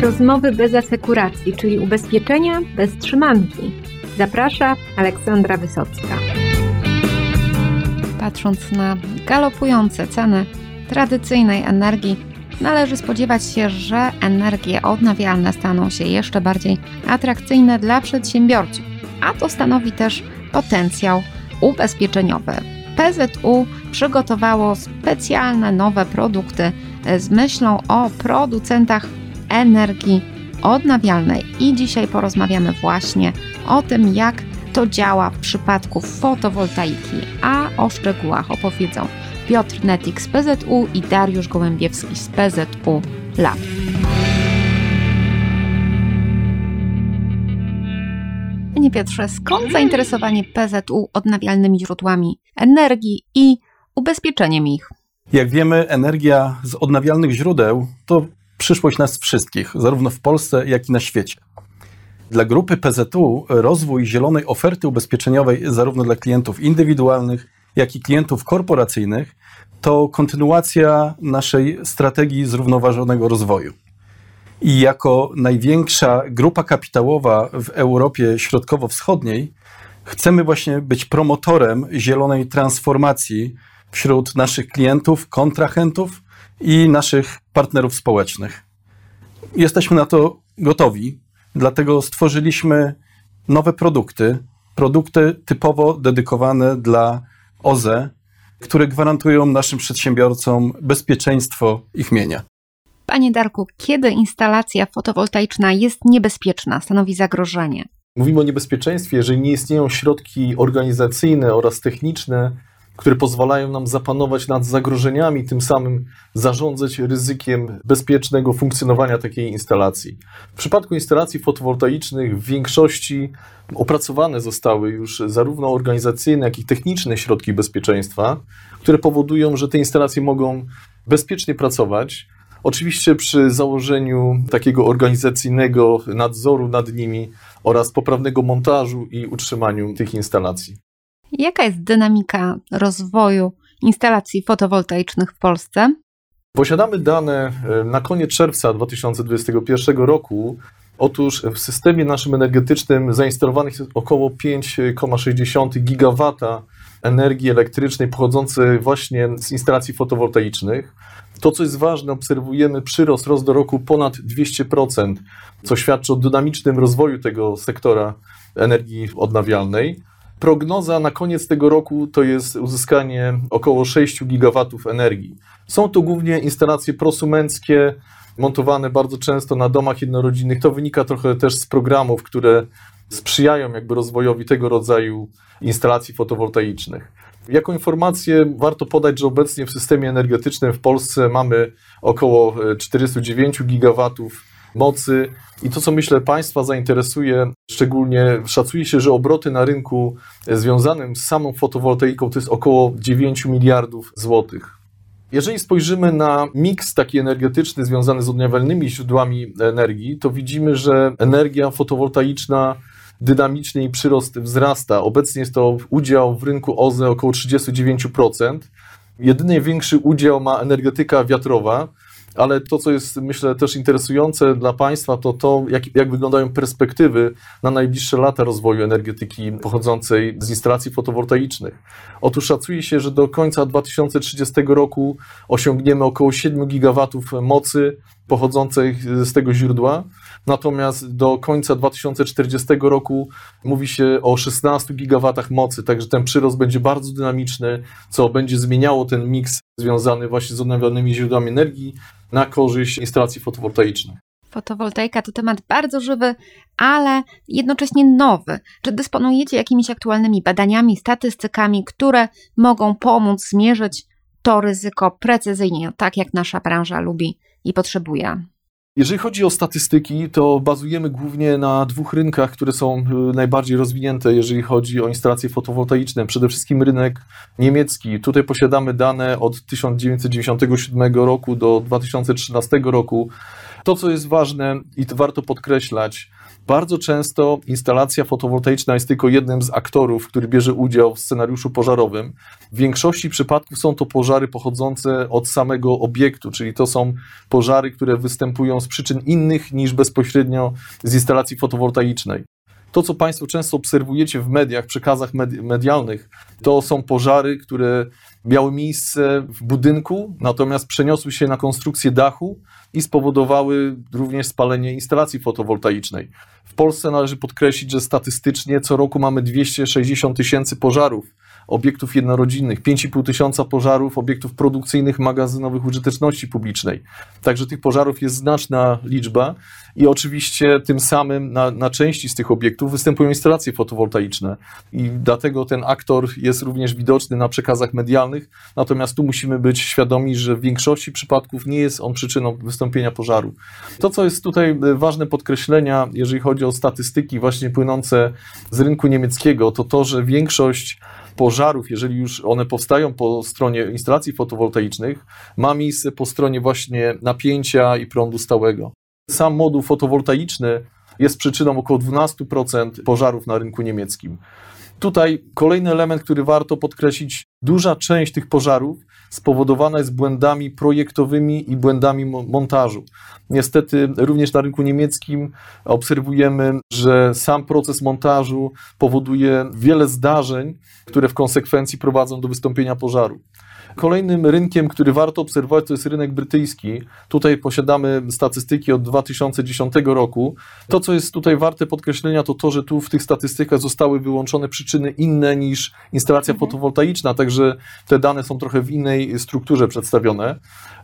Rozmowy bez asekuracji, czyli ubezpieczenia bez trzymanki. Zaprasza Aleksandra Wysocka. Patrząc na galopujące ceny tradycyjnej energii, należy spodziewać się, że energie odnawialne staną się jeszcze bardziej atrakcyjne dla przedsiębiorców, a to stanowi też potencjał ubezpieczeniowy. PZU przygotowało specjalne nowe produkty z myślą o producentach energii odnawialnej i dzisiaj porozmawiamy właśnie o tym, jak to działa w przypadku fotowoltaiki, a o szczegółach opowiedzą Piotr Netik z PZU i Dariusz Gołębiewski z PZU Lab. Panie Piotrze, skąd zainteresowanie PZU odnawialnymi źródłami energii i ubezpieczeniem ich? Jak wiemy, energia z odnawialnych źródeł to przyszłość nas wszystkich, zarówno w Polsce, jak i na świecie. Dla grupy PZU rozwój zielonej oferty ubezpieczeniowej, zarówno dla klientów indywidualnych, jak i klientów korporacyjnych, to kontynuacja naszej strategii zrównoważonego rozwoju. I jako największa grupa kapitałowa w Europie Środkowo-Wschodniej, chcemy właśnie być promotorem zielonej transformacji wśród naszych klientów, kontrahentów i naszych partnerów społecznych. Jesteśmy na to gotowi, dlatego stworzyliśmy nowe produkty, produkty typowo dedykowane dla OZE, które gwarantują naszym przedsiębiorcom bezpieczeństwo ich mienia. Panie Darku, kiedy instalacja fotowoltaiczna jest niebezpieczna, stanowi zagrożenie? Mówimy o niebezpieczeństwie, jeżeli nie istnieją środki organizacyjne oraz techniczne, które pozwalają nam zapanować nad zagrożeniami, tym samym zarządzać ryzykiem bezpiecznego funkcjonowania takiej instalacji. W przypadku instalacji fotowoltaicznych w większości opracowane zostały już zarówno organizacyjne, jak i techniczne środki bezpieczeństwa, które powodują, że te instalacje mogą bezpiecznie pracować. Oczywiście przy założeniu takiego organizacyjnego nadzoru nad nimi oraz poprawnego montażu i utrzymaniu tych instalacji. Jaka jest dynamika rozwoju instalacji fotowoltaicznych w Polsce? Posiadamy dane e, na koniec czerwca 2021 roku. Otóż w systemie naszym energetycznym zainstalowanych jest około 5,6 gigawata energii elektrycznej pochodzącej właśnie z instalacji fotowoltaicznych. To, co jest ważne, obserwujemy przyrost roz do roku ponad 200%, co świadczy o dynamicznym rozwoju tego sektora energii odnawialnej. Prognoza na koniec tego roku to jest uzyskanie około 6 gigawatów energii. Są to głównie instalacje prosumenckie, montowane bardzo często na domach jednorodzinnych. To wynika trochę też z programów, które sprzyjają jakby rozwojowi tego rodzaju instalacji fotowoltaicznych. Jako informację warto podać, że obecnie w systemie energetycznym w Polsce mamy około 49 gigawatów mocy. I to, co myślę Państwa zainteresuje, szczególnie szacuje się, że obroty na rynku związanym z samą fotowoltaiką to jest około 9 miliardów złotych. Jeżeli spojrzymy na miks taki energetyczny związany z odnawialnymi źródłami energii, to widzimy, że energia fotowoltaiczna dynamicznie i przyrost wzrasta. Obecnie jest to udział w rynku OZE około 39%. Jedyny większy udział ma energetyka wiatrowa, ale to, co jest myślę też interesujące dla Państwa, to to, jak, jak wyglądają perspektywy na najbliższe lata rozwoju energetyki pochodzącej z instalacji fotowoltaicznych. Otóż szacuje się, że do końca 2030 roku osiągniemy około 7 gigawatów mocy pochodzącej z tego źródła. Natomiast do końca 2040 roku mówi się o 16 gigawatach mocy, także ten przyrost będzie bardzo dynamiczny, co będzie zmieniało ten miks związany właśnie z odnawialnymi źródłami energii na korzyść instalacji fotowoltaicznych. Fotowoltaika to temat bardzo żywy, ale jednocześnie nowy. Czy dysponujecie jakimiś aktualnymi badaniami, statystykami, które mogą pomóc zmierzyć to ryzyko precyzyjnie, tak jak nasza branża lubi i potrzebuje? Jeżeli chodzi o statystyki, to bazujemy głównie na dwóch rynkach, które są y, najbardziej rozwinięte, jeżeli chodzi o instalacje fotowoltaiczne. Przede wszystkim rynek niemiecki. Tutaj posiadamy dane od 1997 roku do 2013 roku. To, co jest ważne i to warto podkreślać, bardzo często instalacja fotowoltaiczna jest tylko jednym z aktorów, który bierze udział w scenariuszu pożarowym. W większości przypadków są to pożary pochodzące od samego obiektu, czyli to są pożary, które występują z przyczyn innych niż bezpośrednio z instalacji fotowoltaicznej. To, co Państwo często obserwujecie w mediach, przekazach medialnych, to są pożary, które miały miejsce w budynku, natomiast przeniosły się na konstrukcję dachu i spowodowały również spalenie instalacji fotowoltaicznej. W Polsce należy podkreślić, że statystycznie co roku mamy 260 tysięcy pożarów obiektów jednorodzinnych, 5,5 tysiąca pożarów obiektów produkcyjnych, magazynowych użyteczności publicznej. Także tych pożarów jest znaczna liczba i oczywiście tym samym na, na części z tych obiektów występują instalacje fotowoltaiczne i dlatego ten aktor jest również widoczny na przekazach medialnych, natomiast tu musimy być świadomi, że w większości przypadków nie jest on przyczyną wystąpienia pożaru. To, co jest tutaj ważne podkreślenia, jeżeli chodzi o statystyki właśnie płynące z rynku niemieckiego, to to, że większość pożarów, jeżeli już one powstają po stronie instalacji fotowoltaicznych, ma miejsce po stronie właśnie napięcia i prądu stałego. Sam moduł fotowoltaiczny jest przyczyną około 12% pożarów na rynku niemieckim. Tutaj kolejny element, który warto podkreślić, duża część tych pożarów spowodowana jest błędami projektowymi i błędami montażu. Niestety również na rynku niemieckim obserwujemy, że sam proces montażu powoduje wiele zdarzeń, które w konsekwencji prowadzą do wystąpienia pożaru. Kolejnym rynkiem, który warto obserwować, to jest rynek brytyjski. Tutaj posiadamy statystyki od 2010 roku. To, co jest tutaj warte podkreślenia, to to, że tu w tych statystykach zostały wyłączone przyczyny inne niż instalacja mhm. fotowoltaiczna, także te dane są trochę w innej strukturze przedstawione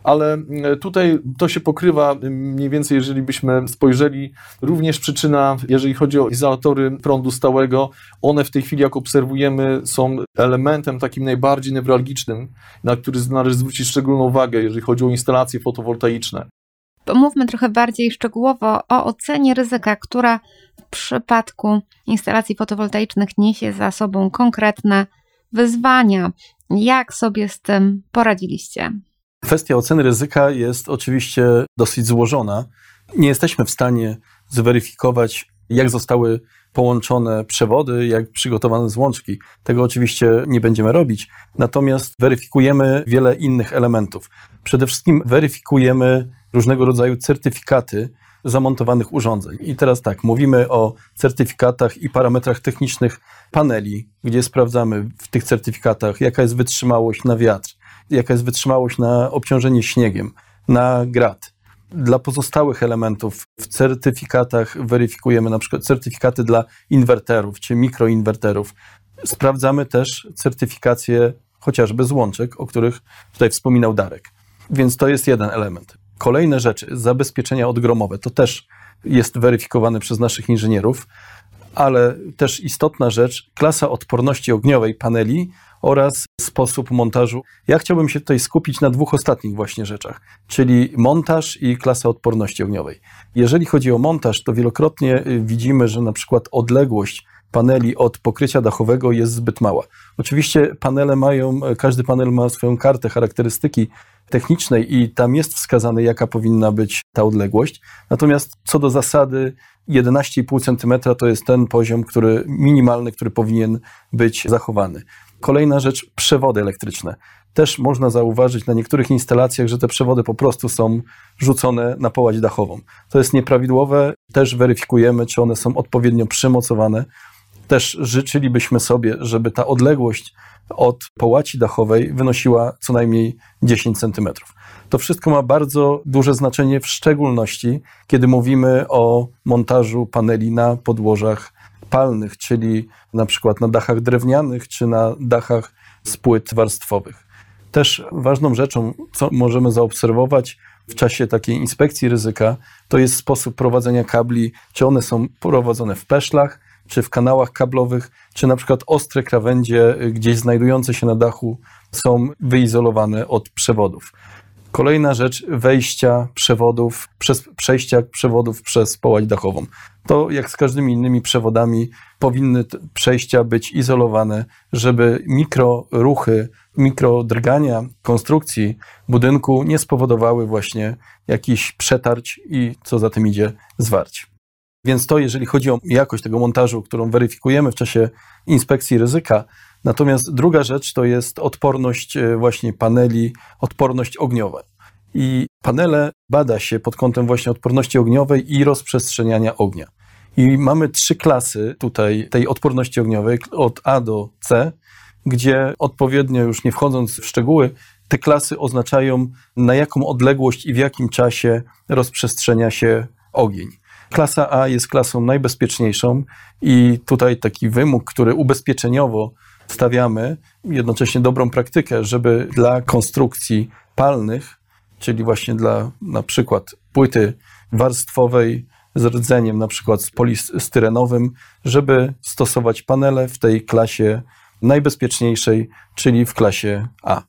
ale mm, tutaj to się pokrywa mniej więcej, jeżeli byśmy spojrzeli, również przyczyna, jeżeli chodzi o izolatory prądu stałego, one w tej chwili, jak obserwujemy, są elementem takim najbardziej newralgicznym, na który należy zwrócić szczególną uwagę, jeżeli chodzi o instalacje fotowoltaiczne. Pomówmy trochę bardziej szczegółowo o ocenie ryzyka, która w przypadku instalacji fotowoltaicznych niesie za sobą konkretne wyzwania. Jak sobie z tym poradziliście? Kwestia oceny ryzyka jest oczywiście dosyć złożona. Nie jesteśmy w stanie zweryfikować, jak zostały połączone przewody, jak przygotowane złączki. Tego oczywiście nie będziemy robić. Natomiast weryfikujemy wiele innych elementów. Przede wszystkim weryfikujemy różnego rodzaju certyfikaty zamontowanych urządzeń. I teraz tak, mówimy o certyfikatach i parametrach technicznych paneli, gdzie sprawdzamy w tych certyfikatach, jaka jest wytrzymałość na wiatr, jaka jest wytrzymałość na obciążenie śniegiem, na grat. Dla pozostałych elementów w certyfikatach weryfikujemy na przykład certyfikaty dla inwerterów czy mikroinwerterów. Sprawdzamy też certyfikację chociażby złączek, o których tutaj wspominał Darek. Więc to jest jeden element. Kolejne rzeczy, zabezpieczenia odgromowe, to też jest weryfikowane przez naszych inżynierów, ale też istotna rzecz, klasa odporności ogniowej paneli oraz sposób montażu. Ja chciałbym się tutaj skupić na dwóch ostatnich właśnie rzeczach, czyli montaż i klasa odporności ogniowej. Jeżeli chodzi o montaż, to wielokrotnie y, widzimy, że na przykład odległość paneli od pokrycia dachowego jest zbyt mała. Oczywiście panele mają, każdy panel ma swoją kartę charakterystyki technicznej i tam jest wskazane, jaka powinna być ta odległość. Natomiast co do zasady, 11,5 cm to jest ten poziom, który minimalny, który powinien być zachowany. Kolejna rzecz, przewody elektryczne. Też można zauważyć na niektórych instalacjach, że te przewody po prostu są rzucone na połać dachową. To jest nieprawidłowe, też weryfikujemy, czy one są odpowiednio przymocowane. Też życzylibyśmy sobie, żeby ta odległość od połaci dachowej wynosiła co najmniej 10 cm. To wszystko ma bardzo duże znaczenie, w szczególności kiedy mówimy o montażu paneli na podłożach palnych, czyli na przykład na dachach drewnianych czy na dachach z płyt warstwowych. Też ważną rzeczą, co możemy zaobserwować w czasie takiej inspekcji ryzyka, to jest sposób prowadzenia kabli, czy one są prowadzone w peszlach, czy w kanałach kablowych, czy na przykład ostre krawędzie gdzieś znajdujące się na dachu są wyizolowane od przewodów. Kolejna rzecz, wejścia przewodów, przez, przejścia przewodów przez połać dachową. To jak z każdymi innymi przewodami powinny przejścia być izolowane, żeby mikroruchy, mikrodrgania konstrukcji budynku nie spowodowały właśnie jakichś przetarć i co za tym idzie zwarć. Więc to, jeżeli chodzi o jakość tego montażu, którą weryfikujemy w czasie inspekcji ryzyka, Natomiast druga rzecz to jest odporność e, właśnie paneli, odporność ogniowa. I panele bada się pod kątem właśnie odporności ogniowej i rozprzestrzeniania ognia. I mamy trzy klasy tutaj tej odporności ogniowej, od A do C, gdzie odpowiednio, już nie wchodząc w szczegóły, te klasy oznaczają na jaką odległość i w jakim czasie rozprzestrzenia się ogień. Klasa A jest klasą najbezpieczniejszą i tutaj taki wymóg, który ubezpieczeniowo stawiamy jednocześnie dobrą praktykę, żeby dla konstrukcji palnych, czyli właśnie dla na przykład płyty warstwowej z rdzeniem, na przykład z polistyrenowym, żeby stosować panele w tej klasie najbezpieczniejszej, czyli w klasie A.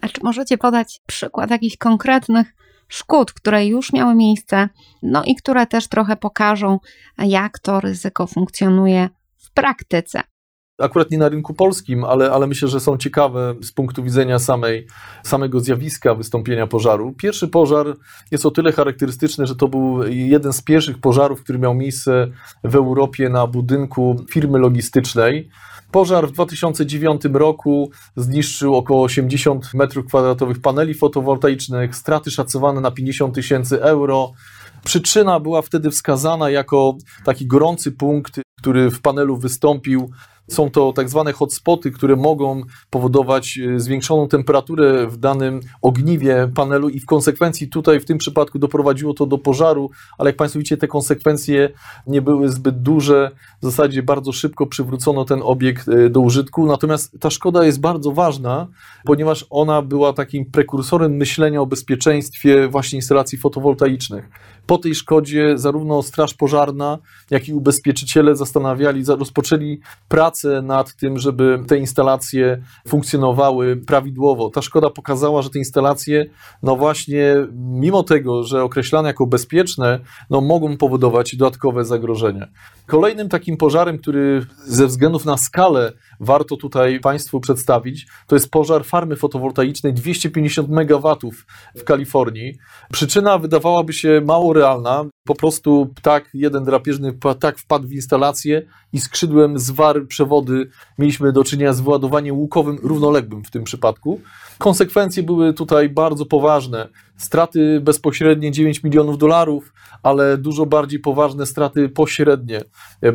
A czy możecie podać przykład jakichś konkretnych szkód, które już miały miejsce, no i które też trochę pokażą, jak to ryzyko funkcjonuje w praktyce? akurat nie na rynku polskim, ale, ale myślę, że są ciekawe z punktu widzenia samej, samego zjawiska wystąpienia pożaru. Pierwszy pożar jest o tyle charakterystyczny, że to był jeden z pierwszych pożarów, który miał miejsce w Europie na budynku firmy logistycznej. Pożar w 2009 roku zniszczył około 80 m2 paneli fotowoltaicznych, straty szacowane na 50 tysięcy euro. Przyczyna była wtedy wskazana jako taki gorący punkt, który w panelu wystąpił są to tak zwane hotspoty, które mogą powodować e, zwiększoną temperaturę w danym ogniwie panelu i w konsekwencji tutaj w tym przypadku doprowadziło to do pożaru, ale jak Państwo widzicie, te konsekwencje nie były zbyt duże. W zasadzie bardzo szybko przywrócono ten obiekt e, do użytku. Natomiast ta szkoda jest bardzo ważna, ponieważ ona była takim prekursorem myślenia o bezpieczeństwie właśnie instalacji fotowoltaicznych. Po tej szkodzie zarówno Straż Pożarna, jak i ubezpieczyciele zastanawiali, rozpoczęli pracę nad tym, żeby te instalacje funkcjonowały prawidłowo. Ta szkoda pokazała, że te instalacje, no właśnie, mimo tego, że określane jako bezpieczne, no mogą powodować dodatkowe zagrożenia. Kolejnym takim pożarem, który ze względów na skalę warto tutaj Państwu przedstawić, to jest pożar farmy fotowoltaicznej 250 MW w Kalifornii. Przyczyna wydawałaby się mało realna. Po prostu ptak, jeden drapieżny ptak wpadł w instalację i skrzydłem zwarł przewody. Mieliśmy do czynienia z wyładowaniem łukowym równoległym w tym przypadku. Konsekwencje były tutaj bardzo poważne. Straty bezpośrednie 9 milionów dolarów, ale dużo bardziej poważne straty pośrednie.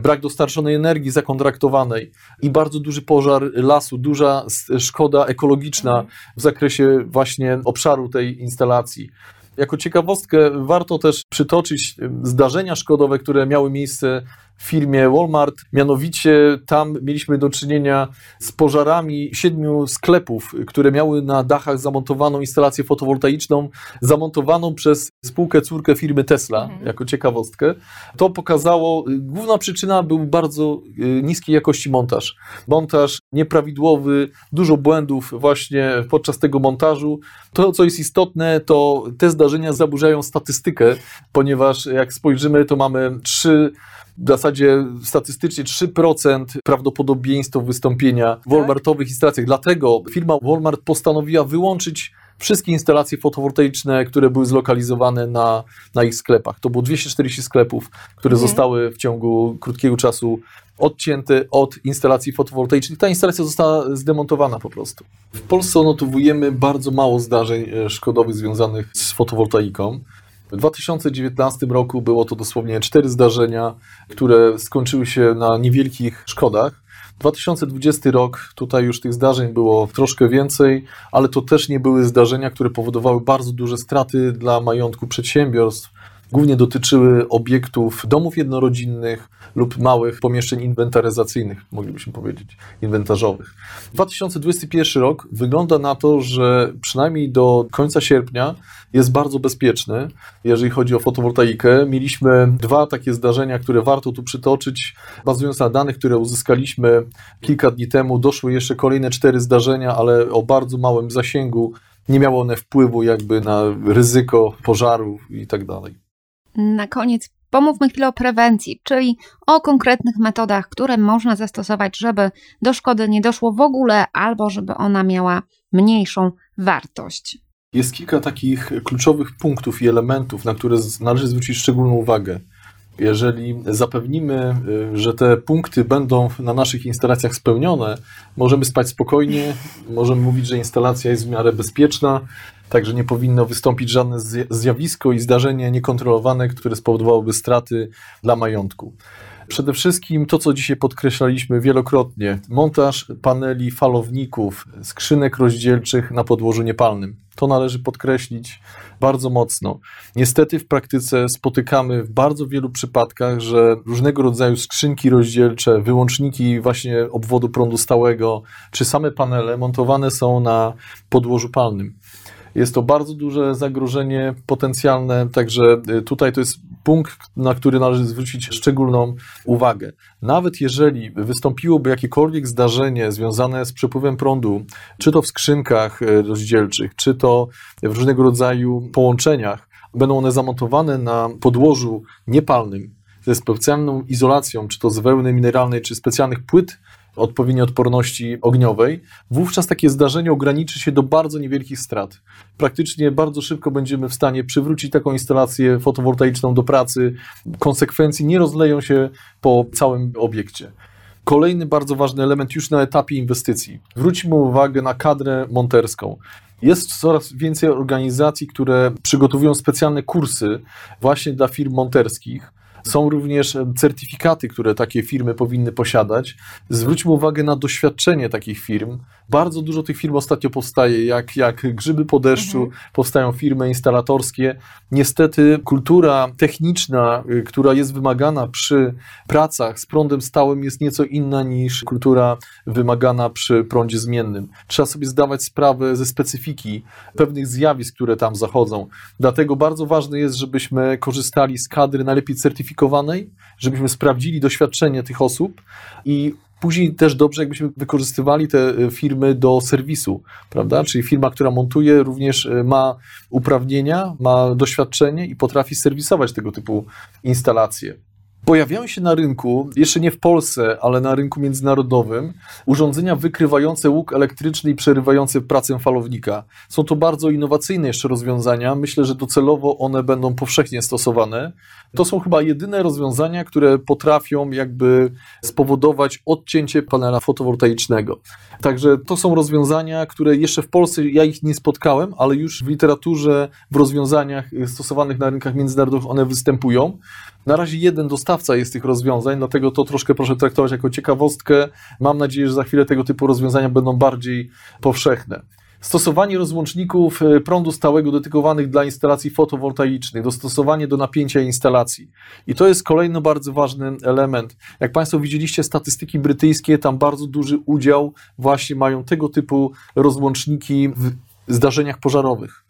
Brak dostarczonej energii zakontraktowanej i bardzo duży pożar lasu, duża szkoda ekologiczna w zakresie właśnie obszaru tej instalacji. Jako ciekawostkę warto też przytoczyć zdarzenia szkodowe, które miały miejsce firmie Walmart. Mianowicie tam mieliśmy do czynienia z pożarami siedmiu sklepów, które miały na dachach zamontowaną instalację fotowoltaiczną, zamontowaną przez spółkę córkę firmy Tesla, mhm. jako ciekawostkę. To pokazało, główna przyczyna był bardzo y, niskiej jakości montaż. Montaż nieprawidłowy, dużo błędów właśnie podczas tego montażu. To, co jest istotne, to te zdarzenia zaburzają statystykę, ponieważ jak spojrzymy, to mamy trzy w zasadzie statystycznie 3% prawdopodobieństwo wystąpienia w Walmartowych instalacjach. Dlatego firma Walmart postanowiła wyłączyć wszystkie instalacje fotowoltaiczne, które były zlokalizowane na, na ich sklepach. To było 240 sklepów, które mhm. zostały w ciągu krótkiego czasu odcięte od instalacji fotowoltaicznych. Ta instalacja została zdemontowana po prostu. W Polsce odnotowujemy bardzo mało zdarzeń e, szkodowych związanych z fotowoltaiką. W 2019 roku było to dosłownie cztery zdarzenia, które skończyły się na niewielkich szkodach. 2020 rok, tutaj już tych zdarzeń było troszkę więcej, ale to też nie były zdarzenia, które powodowały bardzo duże straty dla majątku przedsiębiorstw głównie dotyczyły obiektów domów jednorodzinnych lub małych pomieszczeń inwentaryzacyjnych, moglibyśmy powiedzieć, inwentarzowych. 2021 rok wygląda na to, że przynajmniej do końca sierpnia jest bardzo bezpieczny, jeżeli chodzi o fotowoltaikę. Mieliśmy dwa takie zdarzenia, które warto tu przytoczyć. Bazując na danych, które uzyskaliśmy kilka dni temu, doszły jeszcze kolejne cztery zdarzenia, ale o bardzo małym zasięgu nie miały one wpływu jakby na ryzyko pożaru i tak dalej. Na koniec pomówmy chwilę o prewencji, czyli o konkretnych metodach, które można zastosować, żeby do szkody nie doszło w ogóle, albo żeby ona miała mniejszą wartość. Jest kilka takich kluczowych punktów i elementów, na które należy zwrócić szczególną uwagę. Jeżeli zapewnimy, y, że te punkty będą na naszych instalacjach spełnione, możemy spać spokojnie, możemy mówić, że instalacja jest w miarę bezpieczna, także nie powinno wystąpić żadne zjawisko i zdarzenie niekontrolowane, które spowodowałoby straty dla majątku. Przede wszystkim to, co dzisiaj podkreślaliśmy wielokrotnie, montaż paneli falowników, skrzynek rozdzielczych na podłożu niepalnym. To należy podkreślić bardzo mocno. Niestety w praktyce spotykamy w bardzo wielu przypadkach, że różnego rodzaju skrzynki rozdzielcze, wyłączniki właśnie obwodu prądu stałego, czy same panele montowane są na podłożu palnym. Jest to bardzo duże zagrożenie potencjalne, także y, tutaj to jest punkt, na który należy zwrócić szczególną uwagę. Nawet jeżeli wystąpiłoby jakiekolwiek zdarzenie związane z przepływem prądu, czy to w skrzynkach y, rozdzielczych, czy to w różnego rodzaju połączeniach, będą one zamontowane na podłożu niepalnym ze specjalną izolacją, czy to z wełny mineralnej, czy specjalnych płyt odpowiedniej odporności ogniowej, wówczas takie zdarzenie ograniczy się do bardzo niewielkich strat. Praktycznie bardzo szybko będziemy w stanie przywrócić taką instalację fotowoltaiczną do pracy. Konsekwencje nie rozleją się po całym obiekcie. Kolejny bardzo ważny element już na etapie inwestycji. Zwróćmy uwagę na kadrę monterską. Jest coraz więcej organizacji, które przygotowują specjalne kursy właśnie dla firm monterskich są również certyfikaty, które takie firmy powinny posiadać. Zwróćmy uwagę na doświadczenie takich firm. Bardzo dużo tych firm ostatnio powstaje, jak, jak grzyby po deszczu, mhm. powstają firmy instalatorskie. Niestety kultura techniczna, y, która jest wymagana przy pracach z prądem stałym jest nieco inna niż kultura wymagana przy prądzie zmiennym. Trzeba sobie zdawać sprawę ze specyfiki pewnych zjawisk, które tam zachodzą. Dlatego bardzo ważne jest, żebyśmy korzystali z kadry najlepiej certyfikowanej, certyfikowanej, żebyśmy sprawdzili doświadczenie tych osób i Później też dobrze, jakbyśmy wykorzystywali te e, firmy do serwisu, prawda? Czyli firma, która montuje, również e, ma uprawnienia, ma doświadczenie i potrafi serwisować tego typu instalacje. Pojawiają się na rynku, jeszcze nie w Polsce, ale na rynku międzynarodowym, urządzenia wykrywające łuk elektryczny i przerywające pracę falownika. Są to bardzo innowacyjne jeszcze rozwiązania. Myślę, że docelowo one będą powszechnie stosowane. To są chyba jedyne rozwiązania, które potrafią jakby spowodować odcięcie panela fotowoltaicznego. Także to są rozwiązania, które jeszcze w Polsce ja ich nie spotkałem, ale już w literaturze, w rozwiązaniach stosowanych na rynkach międzynarodowych one występują. Na razie jeden dostawca jest tych rozwiązań, dlatego to troszkę proszę traktować jako ciekawostkę. Mam nadzieję, że za chwilę tego typu rozwiązania będą bardziej powszechne. Stosowanie rozłączników e, prądu stałego dedykowanych dla instalacji fotowoltaicznych, dostosowanie do napięcia instalacji. I to jest kolejny bardzo ważny element. Jak Państwo widzieliście, statystyki brytyjskie, tam bardzo duży udział właśnie mają tego typu rozłączniki w zdarzeniach pożarowych.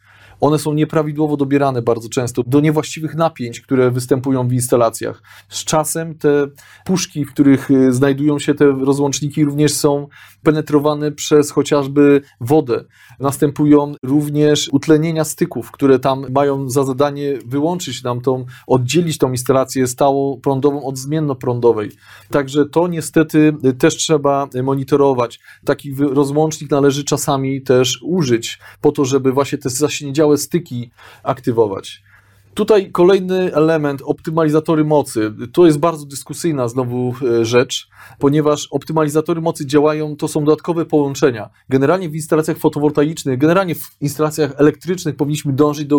One są nieprawidłowo dobierane bardzo często do niewłaściwych napięć, które występują w instalacjach. Z czasem te puszki, w których y, znajdują się te rozłączniki, również są penetrowane przez chociażby wodę. Następują również utlenienia styków, które tam mają za zadanie wyłączyć nam tą, oddzielić tą instalację stałą prądową od zmiennoprądowej. Także to niestety też trzeba monitorować. Taki rozłącznik należy czasami też użyć po to, żeby właśnie te styki aktywować. Tutaj kolejny element, optymalizatory mocy. To jest bardzo dyskusyjna znowu e, rzecz, ponieważ optymalizatory mocy działają, to są dodatkowe połączenia. Generalnie w instalacjach fotowoltaicznych, generalnie w instalacjach elektrycznych powinniśmy dążyć do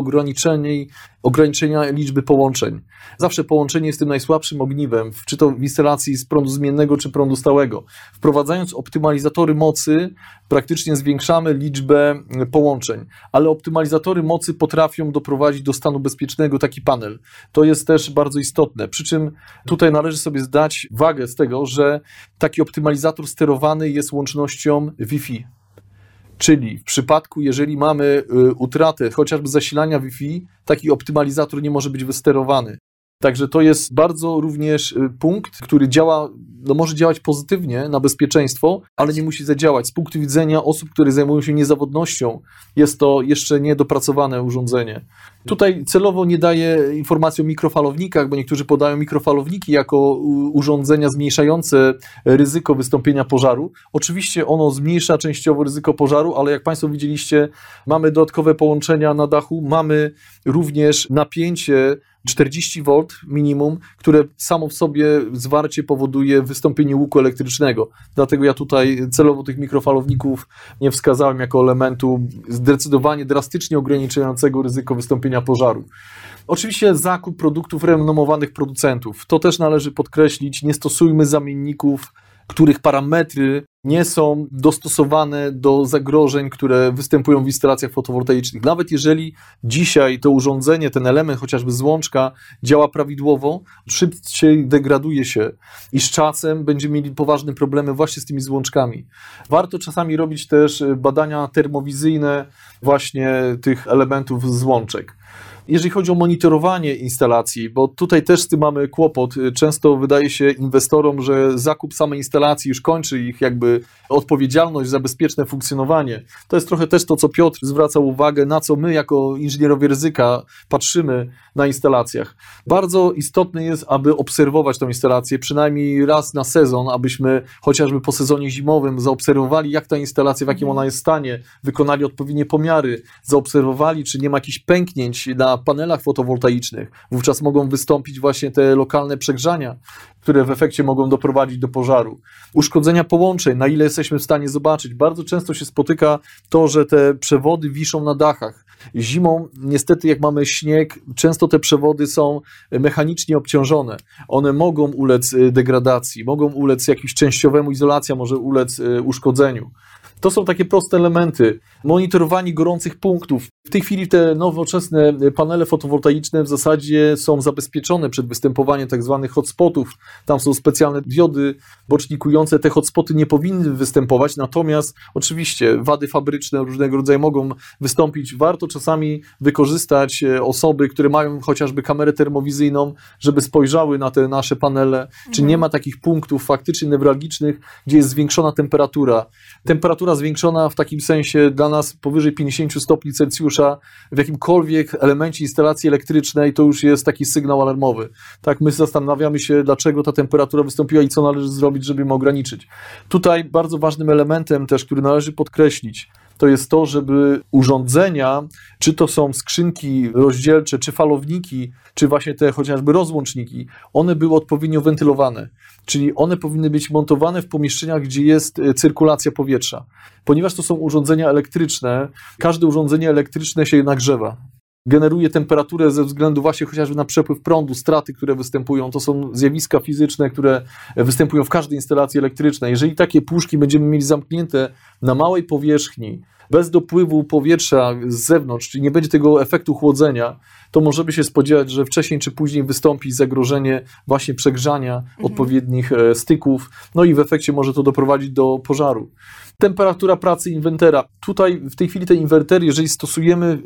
ograniczenia, liczby połączeń. Zawsze połączenie jest tym najsłabszym ogniwem, czy to w instalacji z prądu zmiennego, czy prądu stałego. Wprowadzając optymalizatory mocy, praktycznie zwiększamy liczbę połączeń, ale optymalizatory mocy potrafią doprowadzić do stanu bezpiecznego taki panel. To jest też bardzo istotne. Przy czym tutaj należy sobie zdać wagę z tego, że taki optymalizator sterowany jest łącznością Wi-Fi. Czyli w przypadku, jeżeli mamy y, utratę chociażby zasilania Wi-Fi, taki optymalizator nie może być wysterowany. Także to jest bardzo również y, punkt, który działa, no może działać pozytywnie na bezpieczeństwo, ale nie musi zadziałać. Z punktu widzenia osób, które zajmują się niezawodnością, jest to jeszcze niedopracowane urządzenie. Tutaj celowo nie daję informacji o mikrofalownikach, bo niektórzy podają mikrofalowniki jako urządzenia zmniejszające ryzyko wystąpienia pożaru. Oczywiście ono zmniejsza częściowo ryzyko pożaru, ale jak Państwo widzieliście, mamy dodatkowe połączenia na dachu, mamy również napięcie 40 V minimum, które samo w sobie zwarcie powoduje wystąpienie łuku elektrycznego. Dlatego ja tutaj celowo tych mikrofalowników nie wskazałem jako elementu zdecydowanie drastycznie ograniczającego ryzyko wystąpienia pożaru. Oczywiście zakup produktów renomowanych producentów. To też należy podkreślić. Nie stosujmy zamienników których parametry nie są dostosowane do zagrożeń, które występują w instalacjach fotowoltaicznych. Nawet jeżeli dzisiaj to urządzenie, ten element, chociażby złączka, działa prawidłowo, szybciej degraduje się i z czasem będziemy mieli poważne problemy właśnie z tymi złączkami. Warto czasami robić też badania termowizyjne właśnie tych elementów złączek. Jeżeli chodzi o monitorowanie instalacji, bo tutaj też z tym mamy kłopot, często wydaje się inwestorom, że zakup samej instalacji już kończy ich jakby odpowiedzialność za bezpieczne funkcjonowanie. To jest trochę też to, co Piotr zwracał uwagę, na co my jako inżynierowie ryzyka patrzymy na instalacjach. Bardzo istotne jest, aby obserwować tę instalację przynajmniej raz na sezon, abyśmy chociażby po sezonie zimowym zaobserwowali, jak ta instalacja, w jakim ona jest stanie, wykonali odpowiednie pomiary, zaobserwowali, czy nie ma jakichś pęknięć na panelach fotowoltaicznych. Wówczas mogą wystąpić właśnie te lokalne przegrzania, które w efekcie mogą doprowadzić do pożaru. Uszkodzenia połączeń, na ile jesteśmy w stanie zobaczyć. Bardzo często się spotyka to, że te przewody wiszą na dachach. Zimą, niestety, jak mamy śnieg, często te przewody są mechanicznie obciążone. One mogą ulec y, degradacji, mogą ulec jakimś częściowemu, izolacja może ulec y, uszkodzeniu. To są takie proste elementy. Monitorowanie gorących punktów. W tej chwili te nowoczesne panele fotowoltaiczne w zasadzie są zabezpieczone przed występowaniem tak zwanych hotspotów. Tam są specjalne diody bocznikujące. Te hotspoty nie powinny występować, natomiast oczywiście wady fabryczne różnego rodzaju mogą wystąpić. Warto czasami wykorzystać e, osoby, które mają chociażby kamerę termowizyjną, żeby spojrzały na te nasze panele, czy nie ma takich punktów faktycznie newralgicznych, gdzie jest zwiększona temperatura. Temperatura zwiększona w takim sensie dla nas powyżej 50 stopni Celsjusza w jakimkolwiek elemencie instalacji elektrycznej to już jest taki sygnał alarmowy. Tak, my zastanawiamy się, dlaczego ta temperatura wystąpiła i co należy zrobić, żeby ją ograniczyć. Tutaj bardzo ważnym elementem też, który należy podkreślić, to jest to, żeby urządzenia, czy to są skrzynki rozdzielcze, czy falowniki, czy właśnie te chociażby rozłączniki, one były odpowiednio wentylowane. Czyli one powinny być montowane w pomieszczeniach, gdzie jest e, cyrkulacja powietrza. Ponieważ to są urządzenia elektryczne, każde urządzenie elektryczne się nagrzewa generuje temperaturę ze względu właśnie chociażby na przepływ prądu, straty, które występują. To są zjawiska fizyczne, które występują w każdej instalacji elektrycznej. Jeżeli takie puszki będziemy mieli zamknięte na małej powierzchni, bez dopływu powietrza z zewnątrz, czyli nie będzie tego efektu chłodzenia, to możemy się spodziewać, że wcześniej czy później wystąpi zagrożenie właśnie przegrzania mhm. odpowiednich e, styków, no i w efekcie może to doprowadzić do pożaru. Temperatura pracy inwentera. Tutaj w tej chwili te inwertery, jeżeli stosujemy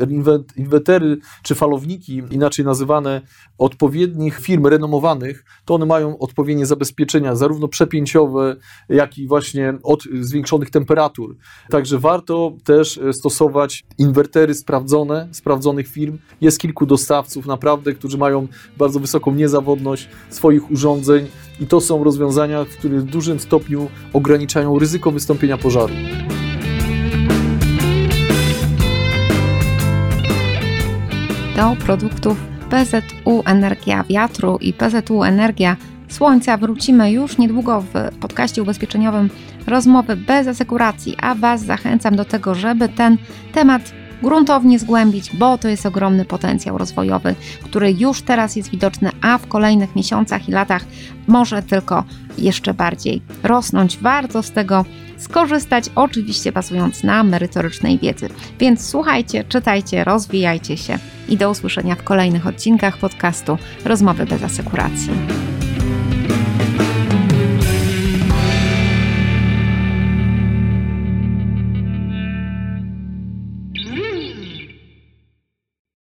inwertery czy falowniki, inaczej nazywane odpowiednich firm renomowanych, to one mają odpowiednie zabezpieczenia, zarówno przepięciowe, jak i właśnie od zwiększonych temperatur. Także warto też stosować inwertery sprawdzone, sprawdzonych firm. Jest kilku dostawców naprawdę, którzy mają bardzo wysoką niezawodność swoich urządzeń i to są rozwiązania, które w dużym stopniu ograniczają ryzyko wystąpienia pożaru. Do produktów PZU Energia Wiatru i PZU Energia Słońca wrócimy już niedługo w podcaście ubezpieczeniowym rozmowy bez asekuracji, a Was zachęcam do tego, żeby ten temat gruntownie zgłębić, bo to jest ogromny potencjał rozwojowy, który już teraz jest widoczny, a w kolejnych miesiącach i latach może tylko jeszcze bardziej rosnąć. Warto z tego skorzystać, oczywiście bazując na merytorycznej wiedzy. Więc słuchajcie, czytajcie, rozwijajcie się i do usłyszenia w kolejnych odcinkach podcastu Rozmowy bez asekuracji.